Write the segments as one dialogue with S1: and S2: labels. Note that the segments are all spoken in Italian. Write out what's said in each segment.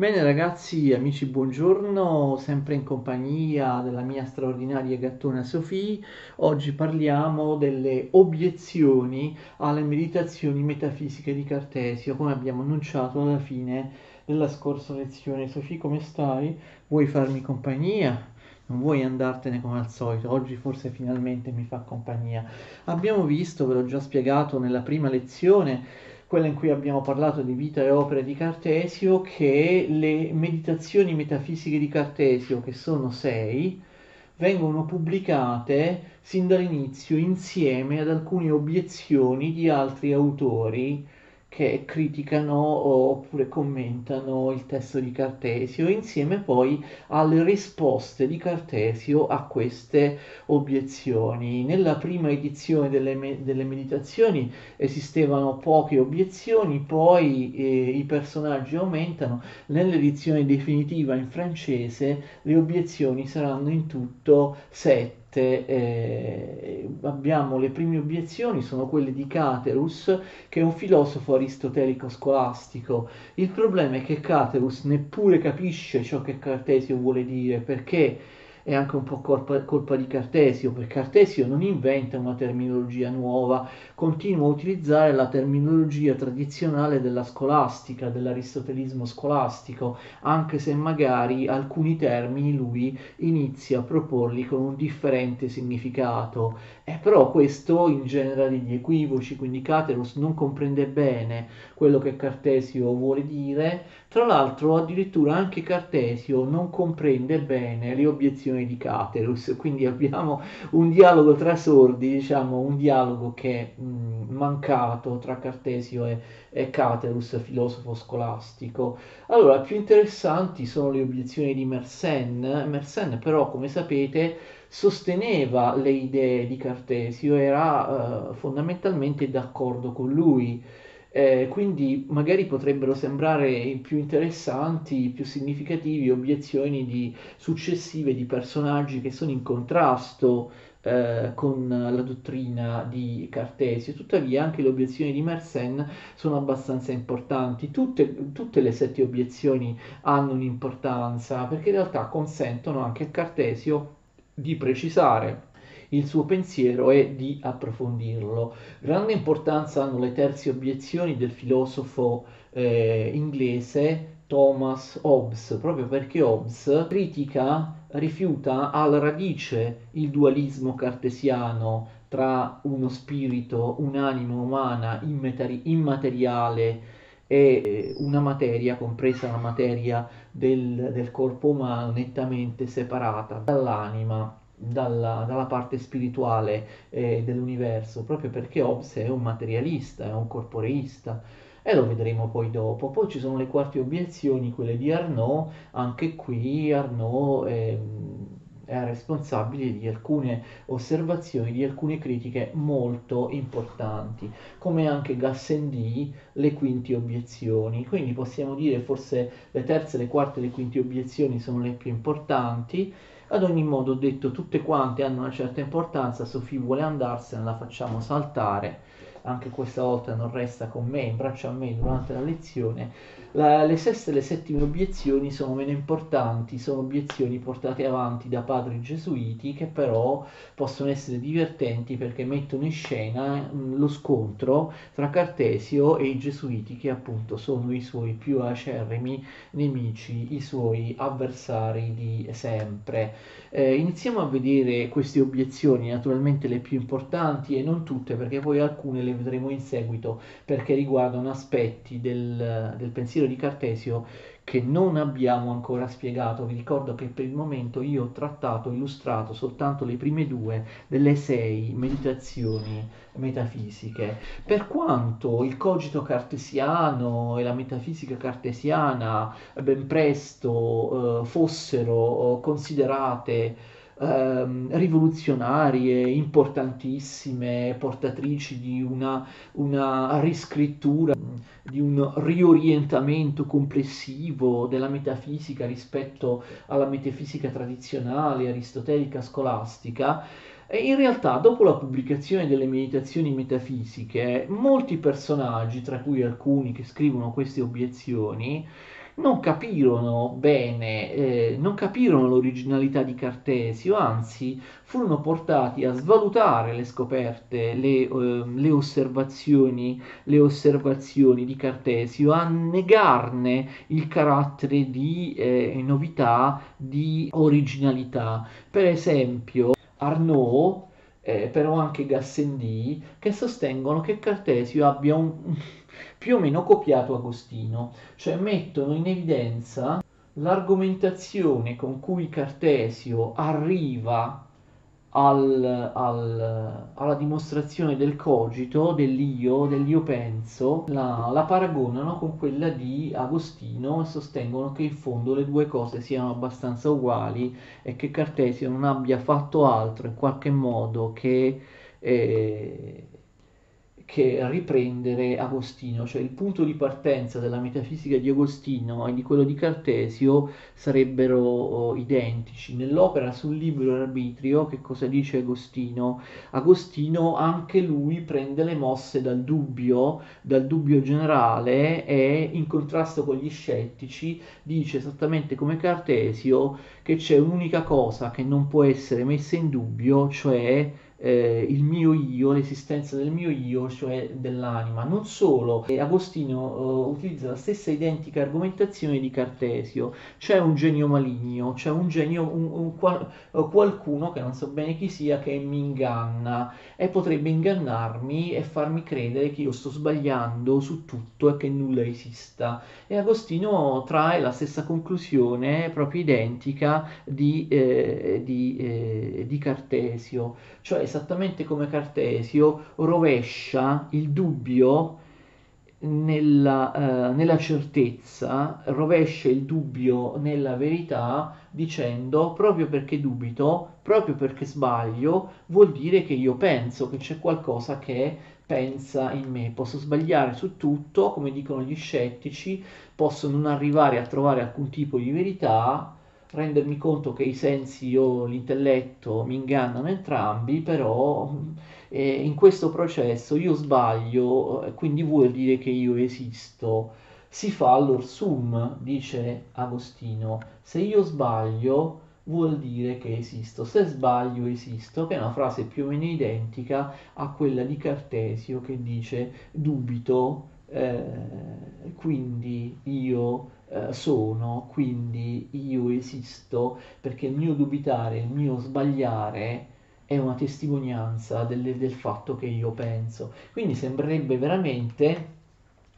S1: Bene ragazzi, amici, buongiorno, sempre in compagnia della mia straordinaria gattona Sofì. Oggi parliamo delle obiezioni alle meditazioni metafisiche di Cartesio, come abbiamo annunciato alla fine della scorsa lezione. Sofì, come stai? Vuoi farmi compagnia? Non vuoi andartene come al solito, oggi forse finalmente mi fa compagnia. Abbiamo visto, ve l'ho già spiegato nella prima lezione, quella in cui abbiamo parlato di vita e opere di Cartesio, che le meditazioni metafisiche di Cartesio, che sono sei, vengono pubblicate sin dall'inizio insieme ad alcune obiezioni di altri autori che criticano oppure commentano il testo di Cartesio insieme poi alle risposte di Cartesio a queste obiezioni. Nella prima edizione delle, me- delle meditazioni esistevano poche obiezioni, poi eh, i personaggi aumentano, nell'edizione definitiva in francese le obiezioni saranno in tutto sette eh, abbiamo le prime obiezioni, sono quelle di Caterus, che è un filosofo aristotelico scolastico. Il problema è che Caterus neppure capisce ciò che Cartesio vuole dire, perché è anche un po' colpa, colpa, di Cartesio, perché Cartesio non inventa una terminologia nuova, continua a utilizzare la terminologia tradizionale della scolastica, dell'aristotelismo scolastico, anche se magari alcuni termini lui inizia a proporli con un differente significato. E però questo ingenera degli equivoci, quindi Caterus non comprende bene quello che Cartesio vuole dire, tra l'altro addirittura anche Cartesio non comprende bene le obiezioni di Caterus, quindi abbiamo un dialogo tra sordi, diciamo un dialogo che è mh, mancato tra Cartesio e, e Caterus, filosofo scolastico. Allora, più interessanti sono le obiezioni di Mersenne, Mersenne però come sapete sosteneva le idee di Cartesio, era eh, fondamentalmente d'accordo con lui. Eh, quindi magari potrebbero sembrare più interessanti, più significativi obiezioni di, successive di personaggi che sono in contrasto eh, con la dottrina di Cartesio. Tuttavia anche le obiezioni di Mersenne sono abbastanza importanti. Tutte, tutte le sette obiezioni hanno un'importanza perché in realtà consentono anche a Cartesio di precisare il suo pensiero e di approfondirlo. Grande importanza hanno le terze obiezioni del filosofo eh, inglese Thomas Hobbes, proprio perché Hobbes critica, rifiuta alla radice il dualismo cartesiano tra uno spirito, un'anima umana immateriale e una materia, compresa la materia del, del corpo umano, nettamente separata dall'anima dalla, dalla parte spirituale eh, dell'universo, proprio perché Hobbes è un materialista, è un corporeista e lo vedremo poi dopo. Poi ci sono le quarte obiezioni, quelle di Arnaud, anche qui Arnaud è, è responsabile di alcune osservazioni, di alcune critiche molto importanti, come anche Gassendi le quinte obiezioni. Quindi possiamo dire forse le terze, le quarte e le quinte obiezioni sono le più importanti. Ad ogni modo, ho detto tutte quante hanno una certa importanza, Sofì vuole andarsene, la facciamo saltare anche questa volta non resta con me, in braccio a me durante la lezione, la, le seste e le settime obiezioni sono meno importanti, sono obiezioni portate avanti da padri gesuiti che però possono essere divertenti perché mettono in scena mh, lo scontro tra Cartesio e i gesuiti che appunto sono i suoi più acerrimi nemici, i suoi avversari di sempre. Eh, iniziamo a vedere queste obiezioni, naturalmente le più importanti e non tutte perché poi alcune le vedremo in seguito perché riguardano aspetti del, del pensiero pensiero di Cartesio che non abbiamo ancora spiegato. Vi ricordo che per il momento io ho trattato, illustrato soltanto le prime due delle sei meditazioni metafisiche. Per quanto il cogito cartesiano e la metafisica cartesiana ben presto eh, fossero eh, considerate ehm, rivoluzionarie, importantissime, portatrici di una, una riscrittura, di un riorientamento complessivo della metafisica rispetto alla metafisica tradizionale, aristotelica, scolastica. In realtà, dopo la pubblicazione delle meditazioni metafisiche, molti personaggi, tra cui alcuni che scrivono queste obiezioni, non capirono bene, eh, non capirono l'originalità di Cartesio, anzi furono portati a svalutare le scoperte, le, eh, le, osservazioni, le osservazioni di Cartesio, a negarne il carattere di eh, novità, di originalità. Per esempio, Arnaud, eh, però anche Gassendi, che sostengono che Cartesio abbia un più o meno copiato Agostino, cioè mettono in evidenza l'argomentazione con cui Cartesio arriva al, al, alla dimostrazione del cogito, dell'io, dell'io penso, la, la paragonano con quella di Agostino e sostengono che in fondo le due cose siano abbastanza uguali e che Cartesio non abbia fatto altro in qualche modo che... Eh, che riprendere Agostino, cioè il punto di partenza della metafisica di Agostino e di quello di Cartesio sarebbero oh, identici. Nell'opera sul libero arbitrio, che cosa dice Agostino? Agostino anche lui prende le mosse dal dubbio, dal dubbio generale e in contrasto con gli scettici dice esattamente come Cartesio che c'è un'unica cosa che non può essere messa in dubbio, cioè eh, il mio io, l'esistenza del mio io, cioè dell'anima. Non solo, eh, Agostino eh, utilizza la stessa identica argomentazione di Cartesio, c'è un genio maligno, c'è un genio, un, un qual, eh, qualcuno che non so bene chi sia che mi inganna e potrebbe ingannarmi e farmi credere che io sto sbagliando su tutto e che nulla esista. E Agostino trae la stessa conclusione proprio identica di, eh, di, eh, di Cartesio, cioè esattamente come Cartesio, rovescia il dubbio nella, eh, nella, certezza, rovescia il dubbio nella verità dicendo proprio perché dubito, proprio perché sbaglio, vuol dire che io penso che c'è qualcosa che pensa in me. Posso sbagliare su tutto, come dicono gli scettici, posso non arrivare a trovare alcun tipo di verità, rendermi conto che i sensi o l'intelletto mi ingannano entrambi, però eh, in questo processo io sbaglio, eh, quindi vuol dire che io esisto. Si fa all'orsum, dice Agostino, se io sbaglio vuol dire che esisto, se sbaglio esisto, che è una frase più o meno identica a quella di Cartesio che dice dubito, eh, quindi io eh, sono, quindi io esisto, perché il mio dubitare, il mio sbagliare è una testimonianza del, del fatto che io penso. Quindi sembrerebbe veramente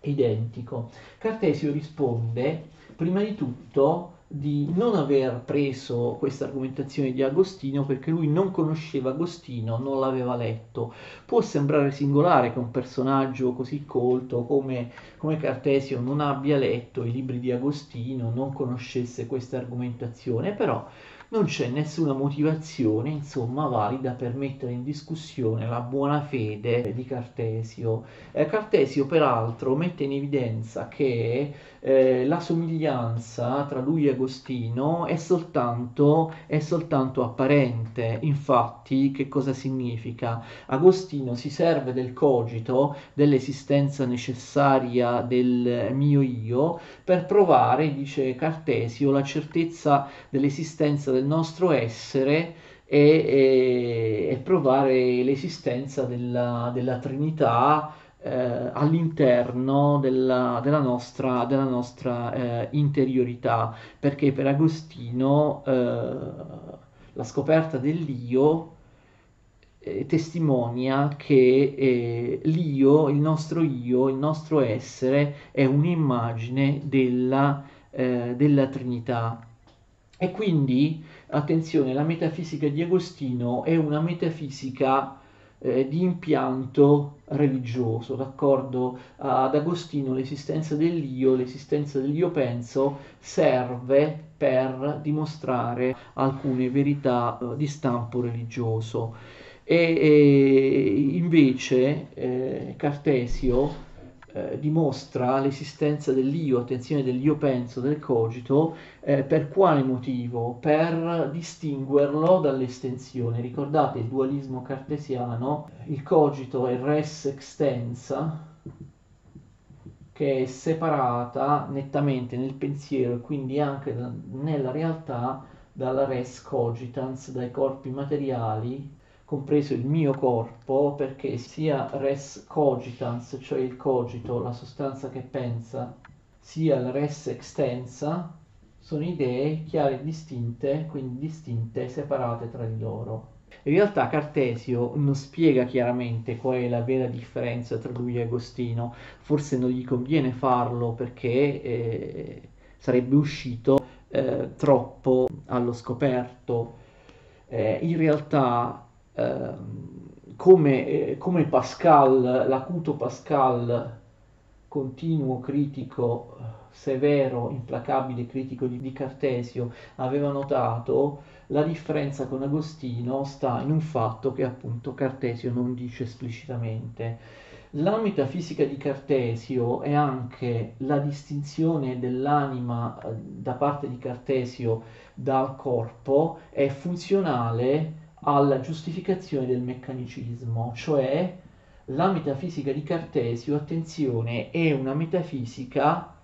S1: identico. Cartesio risponde, prima di tutto, di non aver preso questa argomentazione di Agostino perché lui non conosceva Agostino, non l'aveva letto. Può sembrare singolare che un personaggio così colto come, come Cartesio non abbia letto i libri di Agostino, non conoscesse questa argomentazione, però non c'è nessuna motivazione, insomma, valida per mettere in discussione la buona fede di Cartesio. Eh, Cartesio, peraltro, mette in evidenza che eh, la somiglianza tra lui e Agostino è soltanto, è soltanto apparente. Infatti, che cosa significa? Agostino si serve del cogito, dell'esistenza necessaria del mio io, per provare, dice Cartesio, la certezza dell'esistenza del del nostro essere e, e, e provare l'esistenza della, della Trinità eh, all'interno della, della, nostra, della nostra eh, interiorità, perché per Agostino eh, la scoperta dell'io eh, testimonia che eh, l'io, il nostro io, il nostro essere è un'immagine della, eh, della Trinità. E quindi, attenzione, la metafisica di Agostino è una metafisica eh, di impianto religioso, d'accordo? Ad Agostino l'esistenza dell'io, l'esistenza dell'io penso, serve per dimostrare alcune verità eh, di stampo religioso. E, e invece eh, Cartesio eh, dimostra l'esistenza dell'io, attenzione dell'io penso, del cogito, eh, per quale motivo? Per distinguerlo dall'estensione. Ricordate il dualismo cartesiano, il cogito è res extensa, che è separata nettamente nel pensiero e quindi anche nella realtà dalla res cogitans, dai corpi materiali, compreso il mio corpo, perché sia res cogitans, cioè il cogito, la sostanza che pensa, sia il res extensa, sono idee chiare e distinte, quindi distinte, separate tra di loro. In realtà Cartesio non spiega chiaramente qual è la vera differenza tra lui e Agostino, forse non gli conviene farlo perché eh, sarebbe uscito eh, troppo allo scoperto. Eh, in realtà, ehm, come, eh, come Pascal, l'acuto Pascal, continuo critico, severo, implacabile critico di, di Cartesio, aveva notato, la differenza con Agostino sta in un fatto che appunto Cartesio non dice esplicitamente. La metafisica di Cartesio è anche la distinzione dell'anima eh, da parte di Cartesio dal corpo, è funzionale alla giustificazione del meccanicismo, cioè la metafisica di Cartesio, attenzione, è una metafisica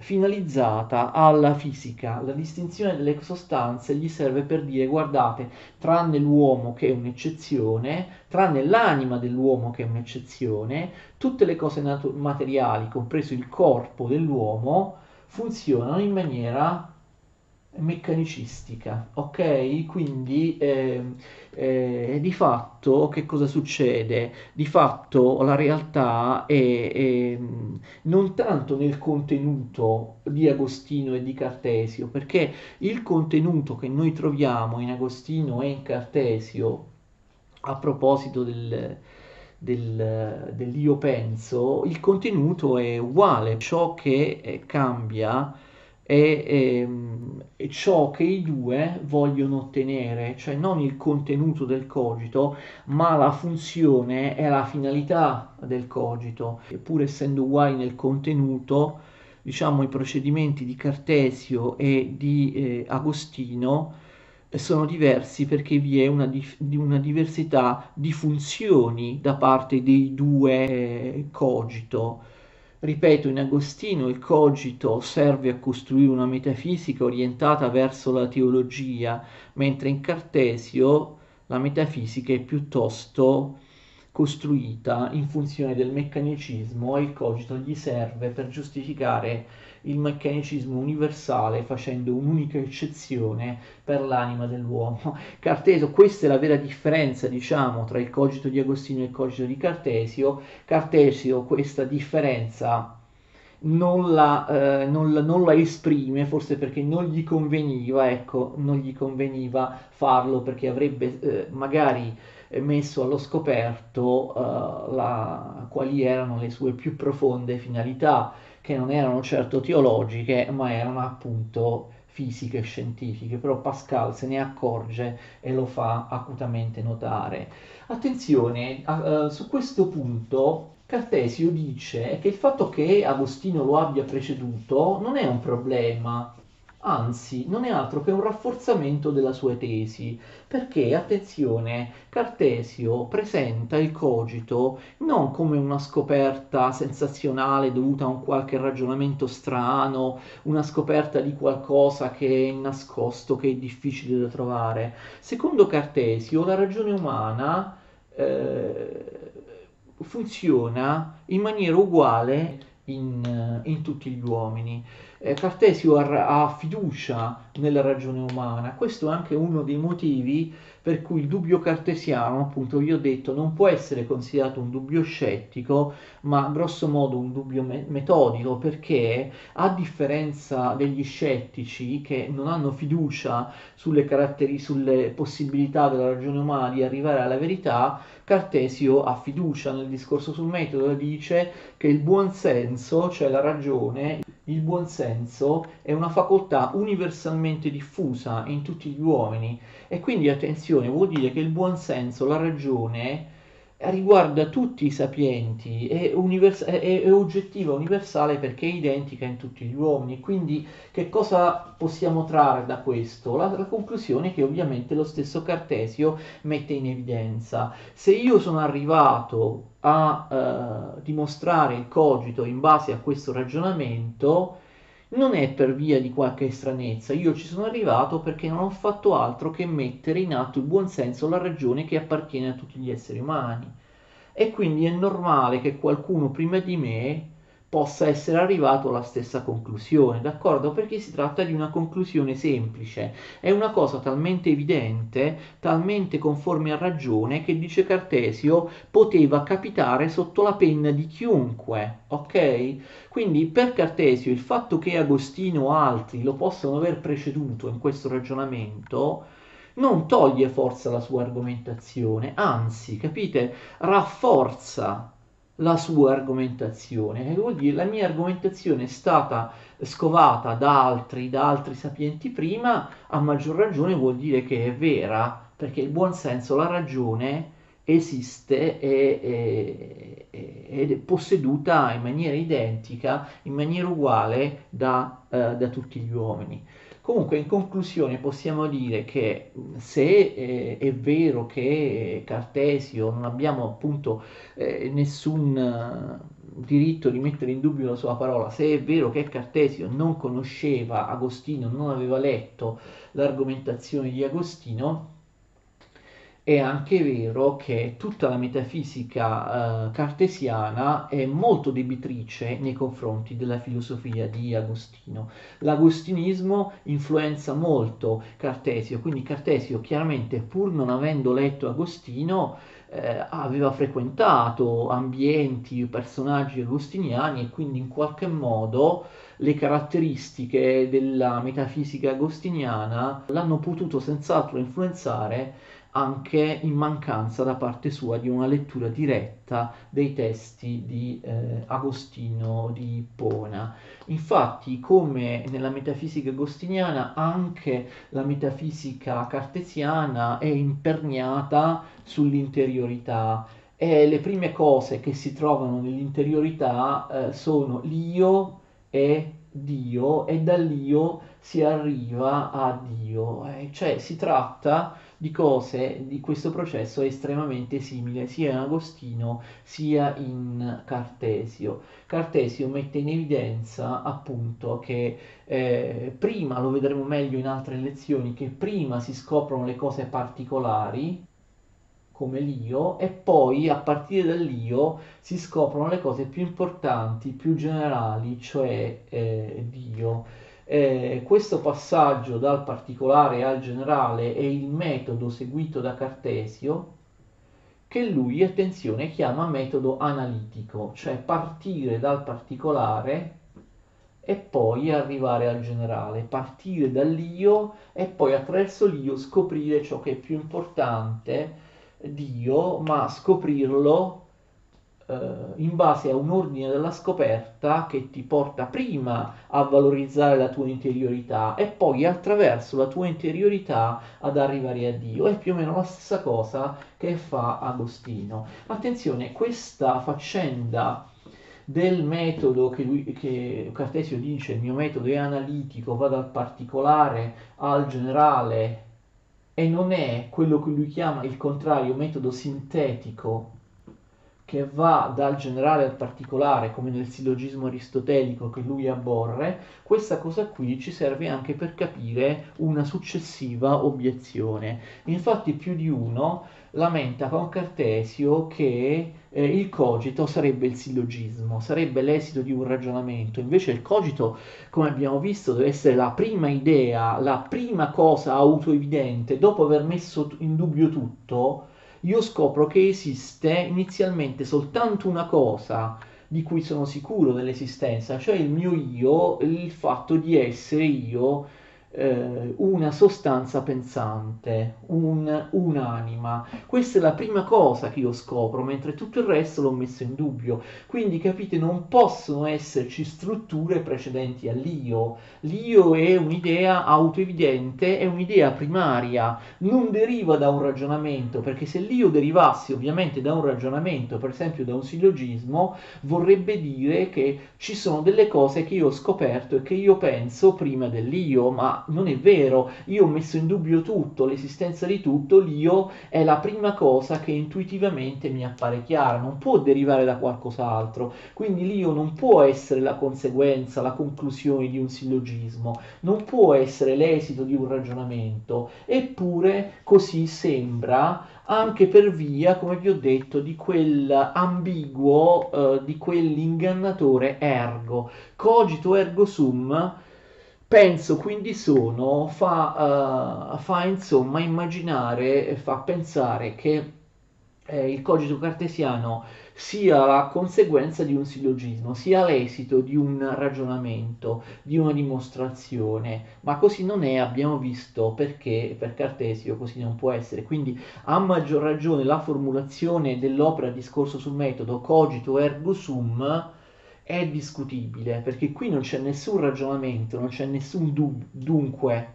S1: finalizzata alla fisica. La distinzione delle sostanze gli serve per dire guardate, tranne l'uomo che è un'eccezione, tranne l'anima dell'uomo che è un'eccezione, tutte le cose natu- materiali, compreso il corpo dell'uomo, funzionano in maniera meccanicistica, ok? Quindi eh, eh, di fatto che cosa succede? Di fatto la realtà è, è, non tanto nel contenuto di Agostino e di Cartesio, perché il contenuto che noi troviamo in Agostino e in Cartesio a proposito del, del, dell'io penso, il contenuto è uguale, ciò che eh, cambia è, è, è, ciò che i due vogliono ottenere, cioè non il contenuto del cogito, ma la funzione e la finalità del cogito. Pur essendo uguali nel contenuto, diciamo i procedimenti di Cartesio e di eh, Agostino eh, sono diversi perché vi è una, dif- una, diversità di funzioni da parte dei due eh, cogito. Ripeto, in Agostino il cogito serve a costruire una metafisica orientata verso la teologia, mentre in Cartesio la metafisica è piuttosto costruita in funzione del meccanicismo e il cogito gli serve per giustificare il meccanicismo universale facendo un'unica eccezione per l'anima dell'uomo. Cartesio, questa è la vera differenza, diciamo, tra il cogito di Agostino e il cogito di Cartesio. Cartesio questa differenza non la, eh, non, la, non la, esprime, forse perché non gli conveniva, ecco, non gli conveniva farlo perché avrebbe eh, magari messo allo scoperto eh, la, quali erano le sue più profonde finalità che non erano certo teologiche, ma erano appunto fisiche e scientifiche, però Pascal se ne accorge e lo fa acutamente notare. Attenzione, uh, su questo punto Cartesio dice che il fatto che Agostino lo abbia preceduto non è un problema, anzi non è altro che un rafforzamento della sua tesi, perché, attenzione, Cartesio presenta il cogito non come una scoperta sensazionale dovuta a un qualche ragionamento strano, una scoperta di qualcosa che è nascosto, che è difficile da trovare. Secondo Cartesio la ragione umana eh, funziona in maniera uguale in, in tutti gli uomini. Eh, Cartesio ha, ha, fiducia nella ragione umana, questo è anche uno dei motivi per cui il dubbio cartesiano, appunto vi ho detto, non può essere considerato un dubbio scettico, ma grosso modo un dubbio me- metodico, perché a differenza degli scettici che non hanno fiducia sulle, caratteri- sulle possibilità della ragione umana di arrivare alla verità, Cartesio ha fiducia nel discorso sul metodo. E dice che il buon senso, cioè la ragione, il buon senso è una facoltà universalmente diffusa in tutti gli uomini. E quindi attenzione, vuol dire che il buon senso, la ragione, riguarda tutti i sapienti, è, univers- è, è, oggettiva, universale perché è identica in tutti gli uomini. Quindi che cosa possiamo trarre da questo? La, la conclusione che ovviamente lo stesso Cartesio mette in evidenza. Se io sono arrivato a uh, dimostrare il cogito in base a questo ragionamento, non è per via di qualche stranezza, io ci sono arrivato perché non ho fatto altro che mettere in atto il buonsenso, la ragione che appartiene a tutti gli esseri umani. E quindi è normale che qualcuno prima di me possa essere arrivato alla stessa conclusione, d'accordo? Perché si tratta di una conclusione semplice, è una cosa talmente evidente, talmente conforme a ragione che dice Cartesio poteva capitare sotto la penna di chiunque, ok? Quindi per Cartesio il fatto che Agostino o altri lo possano aver preceduto in questo ragionamento non toglie forza alla sua argomentazione, anzi, capite, rafforza la sua argomentazione. Che vuol dire la mia argomentazione è stata scovata da altri, da altri sapienti prima, a maggior ragione vuol dire che è vera, perché il buon senso, la ragione esiste ed è posseduta in maniera identica, in maniera uguale da, uh, da tutti gli uomini. Comunque, in conclusione, possiamo dire che se eh, è vero che Cartesio non abbiamo appunto eh, nessun eh, diritto di mettere in dubbio la sua parola, se è vero che Cartesio non conosceva Agostino, non aveva letto l'argomentazione di Agostino, è anche vero che tutta la metafisica eh, cartesiana è molto debitrice nei confronti della filosofia di Agostino. L'agostinismo influenza molto Cartesio, quindi Cartesio chiaramente pur non avendo letto Agostino eh, aveva frequentato ambienti, personaggi agostiniani e quindi in qualche modo le caratteristiche della metafisica agostiniana l'hanno potuto senz'altro influenzare anche in mancanza da parte sua di una lettura diretta dei testi di eh, Agostino di Ippona. Infatti, come nella metafisica agostiniana, anche la metafisica cartesiana è imperniata sull'interiorità e le prime cose che si trovano nell'interiorità eh, sono l'io e Dio e dall'io si arriva a Dio, eh, cioè si tratta di cose di questo processo estremamente simile sia in Agostino sia in Cartesio. Cartesio mette in evidenza appunto che eh, prima, lo vedremo meglio in altre lezioni, che prima si scoprono le cose particolari come l'io e poi a partire dall'io si scoprono le cose più importanti, più generali, cioè eh, Dio eh, questo passaggio dal particolare al generale è il metodo seguito da Cartesio che lui, attenzione, chiama metodo analitico, cioè partire dal particolare e poi arrivare al generale, partire dall'io e poi attraverso l'io scoprire ciò che è più importante, Dio, ma scoprirlo in base a un ordine della scoperta che ti porta prima a valorizzare la tua interiorità e poi attraverso la tua interiorità ad arrivare a Dio. È più o meno la stessa cosa che fa Agostino. Attenzione, questa faccenda del metodo che, lui, che Cartesio dice il mio metodo è analitico, va dal particolare al generale e non è quello che lui chiama il contrario metodo sintetico che va dal generale al particolare, come nel sillogismo aristotelico che lui aborre, questa cosa qui ci serve anche per capire una successiva obiezione. Infatti più di uno lamenta con Cartesio che eh, il cogito sarebbe il sillogismo, sarebbe l'esito di un ragionamento, invece il cogito, come abbiamo visto, deve essere la prima idea, la prima cosa autoevidente, dopo aver messo in dubbio tutto, io scopro che esiste inizialmente soltanto una cosa di cui sono sicuro dell'esistenza, cioè il mio io, il fatto di essere io eh, una sostanza pensante, un, un'anima. Questa è la prima cosa che io scopro, mentre tutto il resto l'ho messo in dubbio. Quindi capite, non possono esserci strutture precedenti all'io. L'io è un'idea autoevidente, è un'idea primaria, non deriva da un ragionamento, perché se l'io derivasse ovviamente da un ragionamento, per esempio da un sillogismo, vorrebbe dire che ci sono delle cose che io ho scoperto e che io penso prima dell'io, ma non è vero, io ho messo in dubbio tutto, l'esistenza di tutto, l'io è la prima cosa che intuitivamente mi appare chiara, non può derivare da qualcos'altro, quindi l'io non può essere la conseguenza, la conclusione di un sillogismo, non può essere l'esito di un ragionamento, eppure così sembra anche per via, come vi ho detto, di quell'ambiguo, eh, di quell'ingannatore ergo, cogito ergo sum, penso quindi sono fa, uh, fa insomma immaginare, fa pensare che eh, il cogito cartesiano sia la conseguenza di un sillogismo, sia l'esito di un ragionamento, di una dimostrazione, ma così non è, abbiamo visto perché per Cartesio così non può essere. Quindi a maggior ragione la formulazione dell'opera discorso sul metodo cogito ergo sum è discutibile, perché qui non c'è nessun ragionamento, non c'è nessun dub- dunque.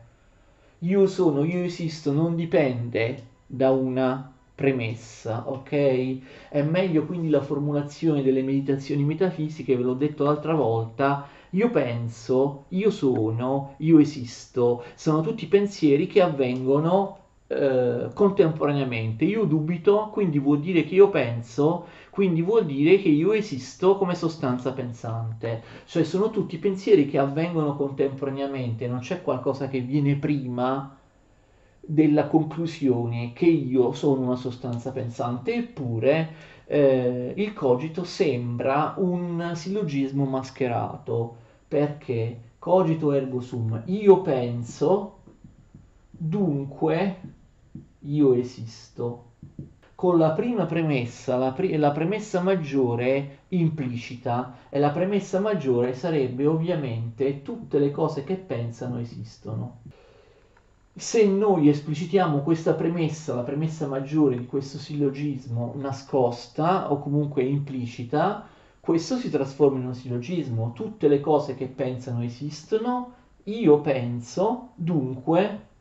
S1: Io sono, io esisto, non dipende da una premessa, ok? È meglio quindi la formulazione delle meditazioni metafisiche, ve l'ho detto l'altra volta, io penso, io sono, io esisto, sono tutti pensieri che avvengono eh, contemporaneamente. Io dubito, quindi vuol dire che io penso, quindi vuol dire che io esisto come sostanza pensante. Cioè sono tutti pensieri che avvengono contemporaneamente, non c'è qualcosa che viene prima della conclusione che io sono una sostanza pensante, eppure eh, il cogito sembra un sillogismo mascherato, perché cogito ergo sum, io penso, dunque io esisto. Con la prima premessa, la, pri- la premessa maggiore implicita e la premessa maggiore sarebbe ovviamente tutte le cose che pensano esistono. Se noi esplicitiamo questa premessa, la premessa maggiore di questo sillogismo nascosta o comunque implicita, questo si trasforma in un sillogismo. Tutte le cose che pensano esistono, io penso, dunque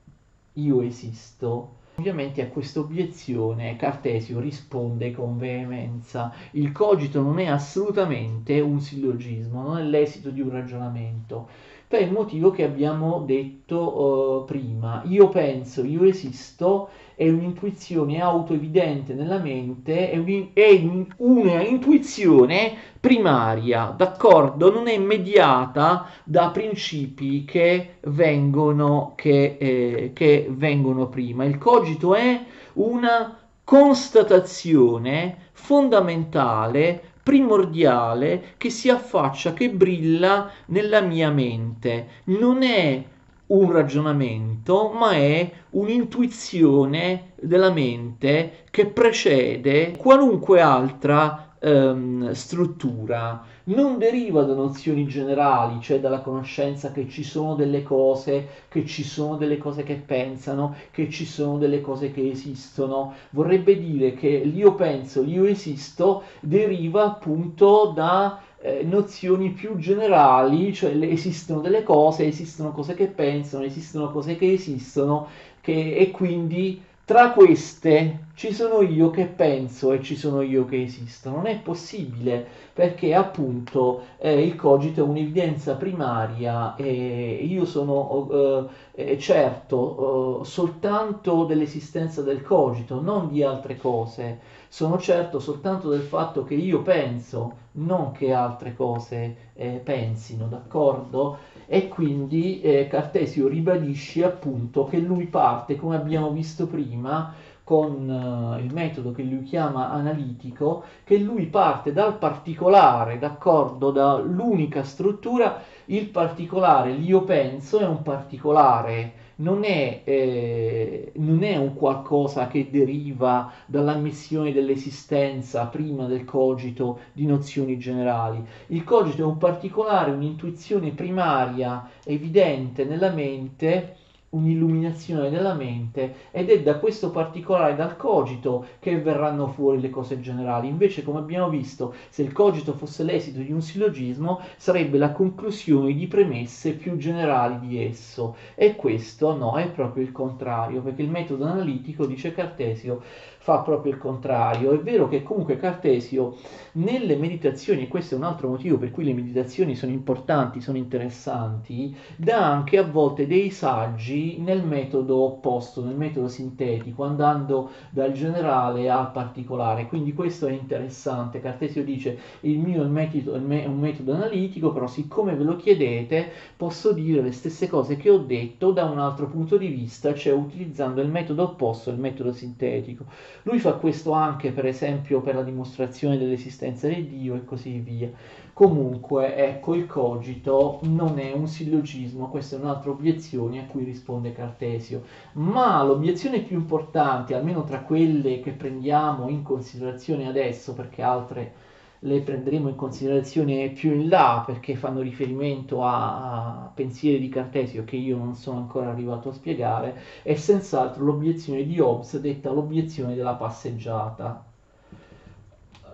S1: io esisto. Ovviamente a questa obiezione Cartesio risponde con veemenza. Il cogito non è assolutamente un sillogismo, non è l'esito di un ragionamento, per il motivo che abbiamo detto uh, prima. Io penso, io esisto, è un'intuizione autoevidente nella mente, è, un, è una intuizione primaria, d'accordo? Non è mediata da principi che vengono, che, eh, che vengono prima. Il cogito è una constatazione fondamentale primordiale che si affaccia, che brilla nella mia mente. Non è un ragionamento, ma è un'intuizione della mente che precede qualunque altra ehm, struttura. Non deriva da nozioni generali, cioè dalla conoscenza che ci sono delle cose, che ci sono delle cose che pensano, che ci sono delle cose che esistono. Vorrebbe dire che l'io penso, l'io esisto, deriva appunto da eh, nozioni più generali, cioè le, esistono delle cose, esistono cose che pensano, esistono cose che esistono, che, e quindi tra queste ci sono io che penso e ci sono io che esisto. Non è possibile perché appunto eh, il cogito è un'evidenza primaria e io sono eh, eh certo eh, soltanto dell'esistenza del cogito, non di altre cose. Sono certo soltanto del fatto che io penso, non che altre cose eh, pensino, d'accordo? E quindi eh, Cartesio ribadisce appunto che lui parte, come abbiamo visto prima, con uh, il metodo che lui chiama analitico, che lui parte dal particolare, d'accordo, dall'unica struttura, il particolare, l'io penso è un particolare non è, eh, non è, un qualcosa che deriva dall'ammissione dell'esistenza prima del cogito di nozioni generali. Il cogito è un particolare, un'intuizione primaria, evidente nella mente un'illuminazione della mente ed è da questo particolare, dal cogito, che verranno fuori le cose generali. Invece, come abbiamo visto, se il cogito fosse l'esito di un sillogismo, sarebbe la conclusione di premesse più generali di esso. E questo no, è proprio il contrario, perché il metodo analitico, dice Cartesio, fa proprio il contrario. È vero che comunque Cartesio nelle meditazioni, e questo è un altro motivo per cui le meditazioni sono importanti, sono interessanti, dà anche a volte dei saggi nel metodo opposto, nel metodo sintetico, andando dal generale al particolare. Quindi questo è interessante. Cartesio dice il mio è, metodo, è un metodo analitico, però siccome ve lo chiedete posso dire le stesse cose che ho detto da un altro punto di vista, cioè utilizzando il metodo opposto, il metodo sintetico. Lui fa questo anche, per esempio, per la dimostrazione dell'esistenza di Dio e così via. Comunque, ecco, il cogito non è un sillogismo, questa è un'altra obiezione a cui risponde Cartesio. Ma l'obiezione più importante, almeno tra quelle che prendiamo in considerazione adesso, perché altre le prenderemo in considerazione più in là perché fanno riferimento a, a pensieri di Cartesio che io non sono ancora arrivato a spiegare, è senz'altro l'obiezione di Hobbes detta l'obiezione della passeggiata.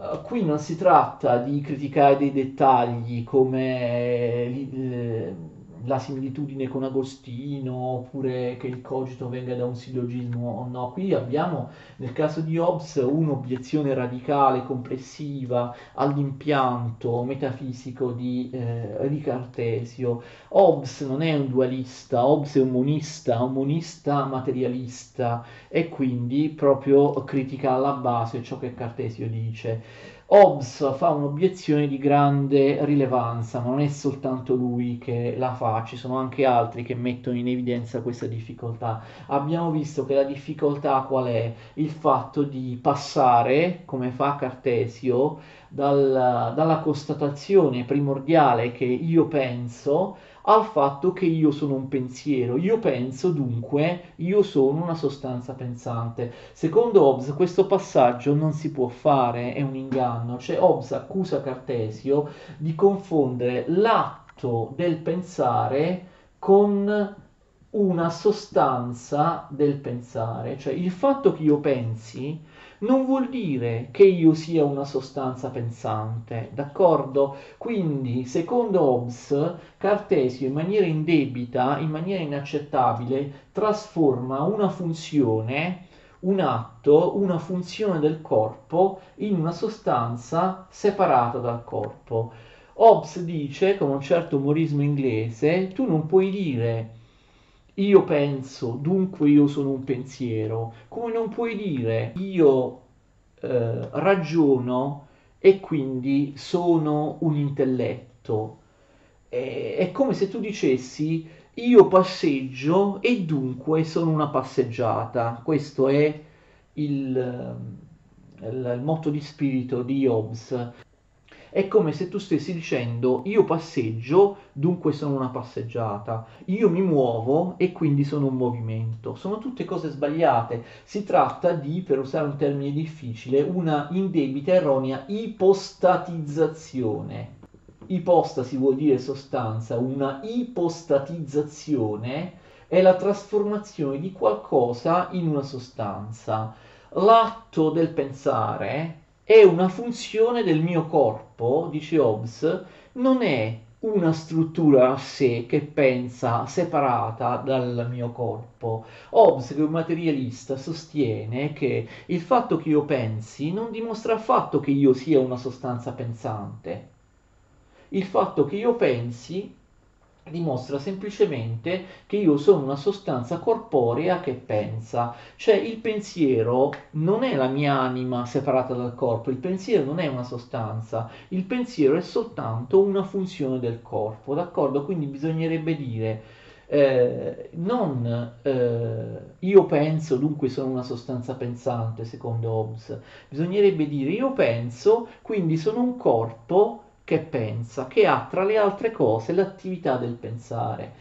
S1: Uh, qui non si tratta di criticare dei dettagli come eh, la similitudine con Agostino oppure che il cogito venga da un sillogismo o no. Qui abbiamo nel caso di Hobbes un'obiezione radicale, complessiva all'impianto metafisico di, eh, di Cartesio. Hobbes non è un dualista, Hobbes è un monista, un monista materialista e quindi proprio critica alla base ciò che Cartesio dice. Hobbes fa un'obiezione di grande rilevanza, ma non è soltanto lui che la fa, ci sono anche altri che mettono in evidenza questa difficoltà. Abbiamo visto che la difficoltà qual è? Il fatto di passare, come fa Cartesio, dal, dalla constatazione primordiale che io penso al fatto che io sono un pensiero. Io penso, dunque, io sono una sostanza pensante. Secondo Hobbes questo passaggio non si può fare, è un inganno. Cioè Hobbes accusa Cartesio di confondere l'atto del pensare con una sostanza del pensare, cioè il fatto che io pensi non vuol dire che io sia una sostanza pensante, d'accordo? Quindi, secondo Hobbes, Cartesio in maniera indebita, in maniera inaccettabile, trasforma una funzione un atto, una funzione del corpo in una sostanza separata dal corpo. Hobbes dice, con un certo umorismo inglese, tu non puoi dire io penso, dunque io sono un pensiero, come non puoi dire io eh, ragiono e quindi sono un intelletto. È, è come se tu dicessi io passeggio e dunque sono una passeggiata. Questo è il, il, il motto di spirito di Hobbes è come se tu stessi dicendo io passeggio, dunque sono una passeggiata, io mi muovo e quindi sono un movimento. Sono tutte cose sbagliate. Si tratta di, per usare un termine difficile, una indebita erronea ipostatizzazione. Ipostasi vuol dire sostanza, una ipostatizzazione è la trasformazione di qualcosa in una sostanza. L'atto del pensare è una funzione del mio corpo, dice Hobbes, non è una struttura a sé che pensa separata dal mio corpo. Hobbes, che è un materialista, sostiene che il fatto che io pensi non dimostra affatto che io sia una sostanza pensante. Il fatto che io pensi dimostra semplicemente che io sono una sostanza corporea che pensa, cioè il pensiero non è la mia anima separata dal corpo, il pensiero non è una sostanza, il pensiero è soltanto una funzione del corpo, d'accordo? Quindi bisognerebbe dire Eh, non eh, io penso, dunque sono una sostanza pensante, secondo Hobbes. Bisognerebbe dire io penso, quindi sono un corpo che pensa, che ha tra le altre cose l'attività del pensare.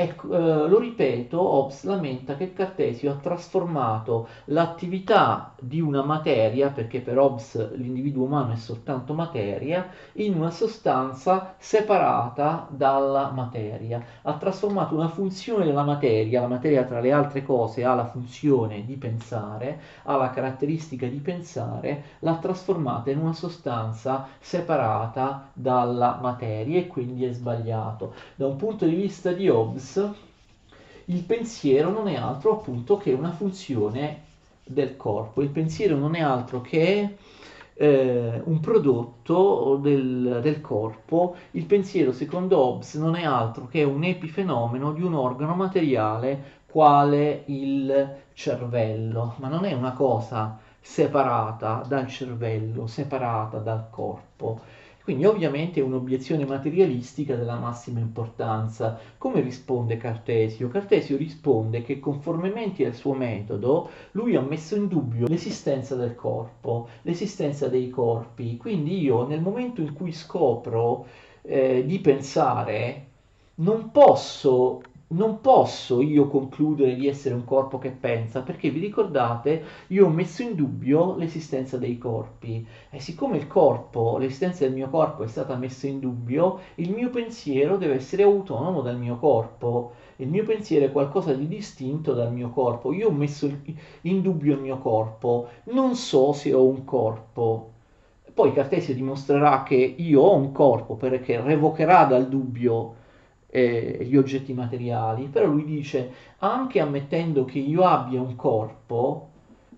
S1: Ecco, eh, lo ripeto, Hobbes lamenta che Cartesio ha trasformato l'attività di una materia, perché per Hobbes l'individuo umano è soltanto materia, in una sostanza separata dalla materia. Ha trasformato una funzione della materia, la materia tra le altre cose ha la funzione di pensare, ha la caratteristica di pensare, l'ha trasformata in una sostanza separata dalla materia e quindi è sbagliato. Da un punto di vista di Hobbes, il pensiero non è altro appunto che una funzione del corpo. Il pensiero non è altro che eh, un prodotto del, del, corpo. Il pensiero, secondo Hobbes, non è altro che un epifenomeno di un organo materiale quale il cervello, ma non è una cosa separata dal cervello, separata dal corpo. Quindi ovviamente è un'obiezione materialistica della massima importanza. Come risponde Cartesio? Cartesio risponde che conformemente al suo metodo lui ha messo in dubbio l'esistenza del corpo, l'esistenza dei corpi. Quindi io nel momento in cui scopro eh, di pensare non posso non posso io concludere di essere un corpo che pensa, perché vi ricordate, io ho messo in dubbio l'esistenza dei corpi e siccome il corpo, l'esistenza del mio corpo è stata messa in dubbio, il mio pensiero deve essere autonomo dal mio corpo. Il mio pensiero è qualcosa di distinto dal mio corpo. Io ho messo in dubbio il mio corpo, non so se ho un corpo. Poi Cartesio dimostrerà che io ho un corpo perché revocherà dal dubbio gli oggetti materiali, però lui dice anche ammettendo che io abbia un corpo,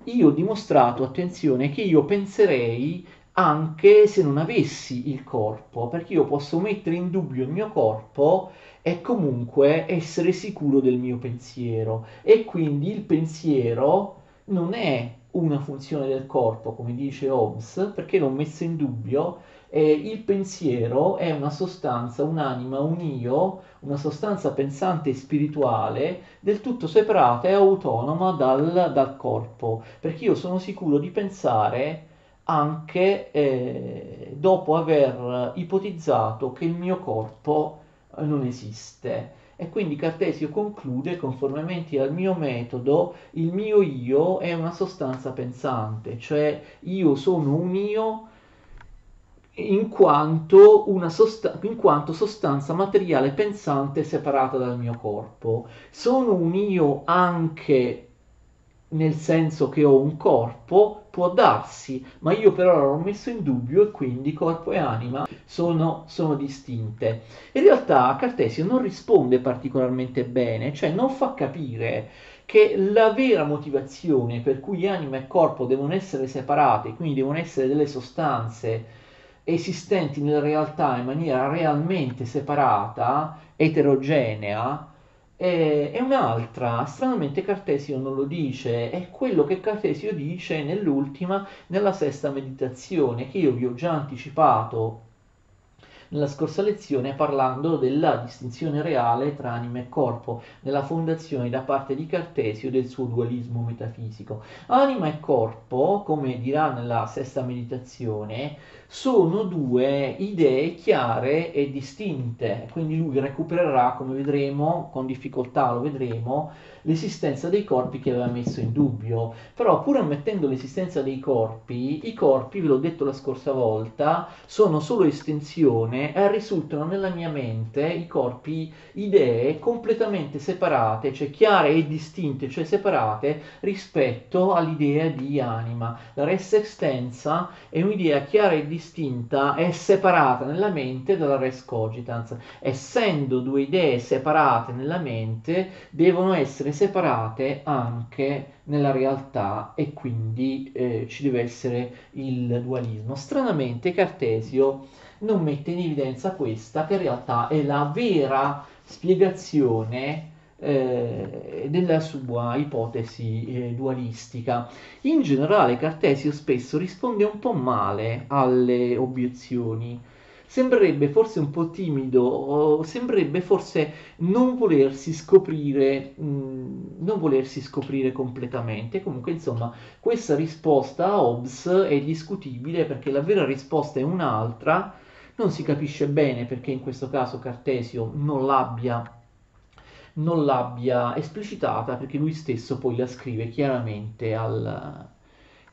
S1: io ho dimostrato, attenzione, che io penserei anche se non avessi il corpo, perché io posso mettere in dubbio il mio corpo e comunque essere sicuro del mio pensiero. E quindi il pensiero non è una funzione del corpo, come dice Hobbes, perché l'ho messo in dubbio, eh, il pensiero è una sostanza, un'anima, un io, una sostanza pensante e spirituale del tutto separata e autonoma dal, dal corpo, perché io sono sicuro di pensare anche eh, dopo aver ipotizzato che il mio corpo eh, non esiste. E quindi Cartesio conclude, conformemente al mio metodo, il mio io è una sostanza pensante, cioè io sono un io in quanto, sosta- in quanto sostanza materiale pensante separata dal mio corpo. Sono un io anche nel senso che ho un corpo, può darsi, ma io per ora l'ho messo in dubbio e quindi corpo e anima sono, sono, distinte. In realtà Cartesio non risponde particolarmente bene, cioè non fa capire che la vera motivazione per cui anima e corpo devono essere separate, quindi devono essere delle sostanze esistenti nella realtà in maniera realmente separata, eterogenea, è un'altra. Stranamente Cartesio non lo dice, è quello che Cartesio dice nell'ultima, nella sesta meditazione, che io vi ho già anticipato nella scorsa lezione parlando della distinzione reale tra anima e corpo, nella fondazione da parte di Cartesio del suo dualismo metafisico. Anima e corpo, come dirà nella sesta meditazione, sono due idee chiare e distinte, quindi lui recupererà, come vedremo, con difficoltà lo vedremo, l'esistenza dei corpi che aveva messo in dubbio. Però pur ammettendo l'esistenza dei corpi, i corpi, ve l'ho detto la scorsa volta, sono solo estensione e risultano nella mia mente i corpi idee completamente separate, cioè chiare e distinte, cioè separate rispetto all'idea di anima. La res extensa è un'idea chiara e distinta è separata nella mente dalla res cogitans. Essendo due idee separate nella mente, devono essere separate anche nella realtà e quindi eh, ci deve essere il dualismo. Stranamente Cartesio non mette in evidenza questa, che in realtà è la vera spiegazione eh, della sua ipotesi eh, dualistica. In generale Cartesio spesso risponde un po' male alle obiezioni. Sembrerebbe forse un po' timido, sembrerebbe forse non volersi scoprire, mh, mm, non volersi scoprire completamente. Comunque, insomma, questa risposta a Hobbes è discutibile perché la vera risposta è un'altra. Non si capisce bene perché in questo caso Cartesio non l'abbia non l'abbia esplicitata perché lui stesso poi la scrive chiaramente al,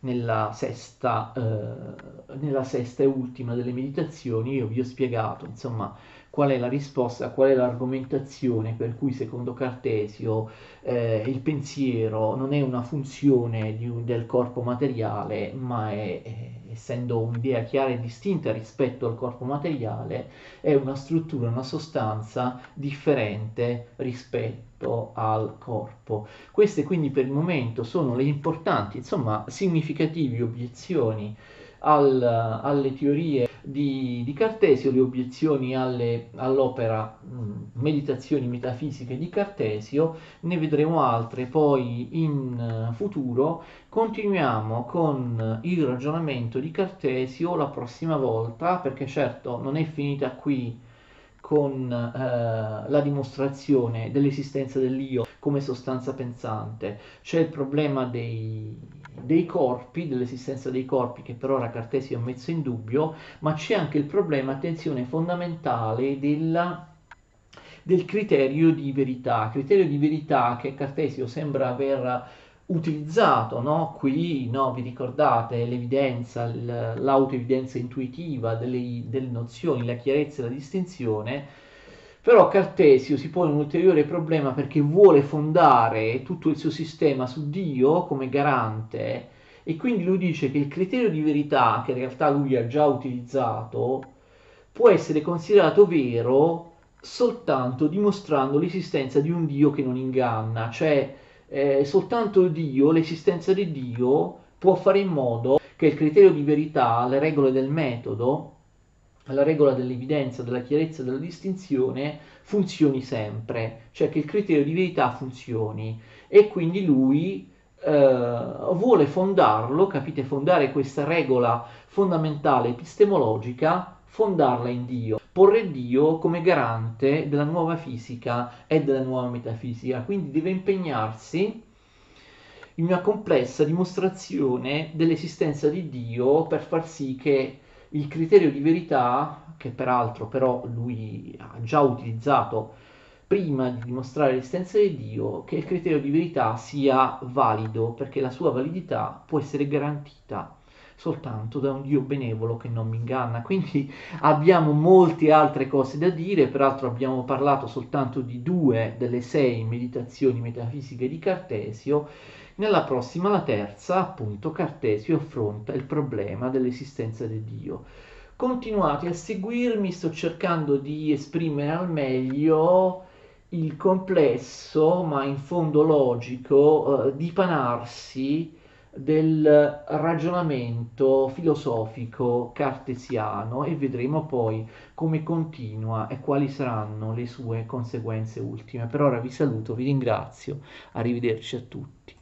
S1: nella, sesta, eh, nella sesta e ultima delle meditazioni. Io vi ho spiegato insomma qual è la risposta, qual è l'argomentazione per cui secondo Cartesio eh, il pensiero non è una funzione un, del corpo materiale, ma è, è, essendo un'idea chiara e distinta rispetto al corpo materiale, è una struttura, una sostanza differente rispetto al corpo. Queste quindi per il momento sono le importanti, insomma, significative obiezioni al, alle teorie di, di, Cartesio, le obiezioni alle, all'opera mh, Meditazioni metafisiche di Cartesio, ne vedremo altre poi in uh, futuro. Continuiamo con il ragionamento di Cartesio la prossima volta, perché certo non è finita qui con eh, la dimostrazione dell'esistenza dell'io come sostanza pensante, c'è il problema dei, dei corpi, dell'esistenza dei corpi che per ora Cartesio ha messo in dubbio, ma c'è anche il problema, attenzione, fondamentale della, del criterio di verità, criterio di verità che Cartesio sembra aver utilizzato no? qui, no? vi ricordate l'evidenza, l'autoevidenza intuitiva delle, delle nozioni, la chiarezza e la distinzione, però Cartesio si pone un ulteriore problema perché vuole fondare tutto il suo sistema su Dio come garante e quindi lui dice che il criterio di verità, che in realtà lui ha già utilizzato, può essere considerato vero soltanto dimostrando l'esistenza di un Dio che non inganna, cioè eh, soltanto Dio, l'esistenza di Dio, può fare in modo che il criterio di verità, le regole del metodo, la regola dell'evidenza, della chiarezza, della distinzione funzioni sempre, cioè che il criterio di verità funzioni. E quindi lui eh, vuole fondarlo, capite, fondare questa regola fondamentale epistemologica, fondarla in Dio. Porre Dio come garante della nuova fisica e della nuova metafisica, quindi deve impegnarsi in una complessa dimostrazione dell'esistenza di Dio per far sì che il criterio di verità, che peraltro però lui ha già utilizzato prima di dimostrare l'esistenza di Dio, che il criterio di verità sia valido, perché la sua validità può essere garantita soltanto da un Dio benevolo che non mi inganna. Quindi abbiamo molte altre cose da dire, peraltro abbiamo parlato soltanto di due delle sei meditazioni metafisiche di Cartesio. Nella prossima, la terza, appunto, Cartesio affronta il problema dell'esistenza di Dio. Continuate a seguirmi, sto cercando di esprimere al meglio il complesso, ma in fondo logico, eh, dipanarsi del ragionamento filosofico cartesiano e vedremo poi come continua e quali saranno le sue conseguenze ultime. Per ora vi saluto, vi ringrazio, arrivederci a tutti.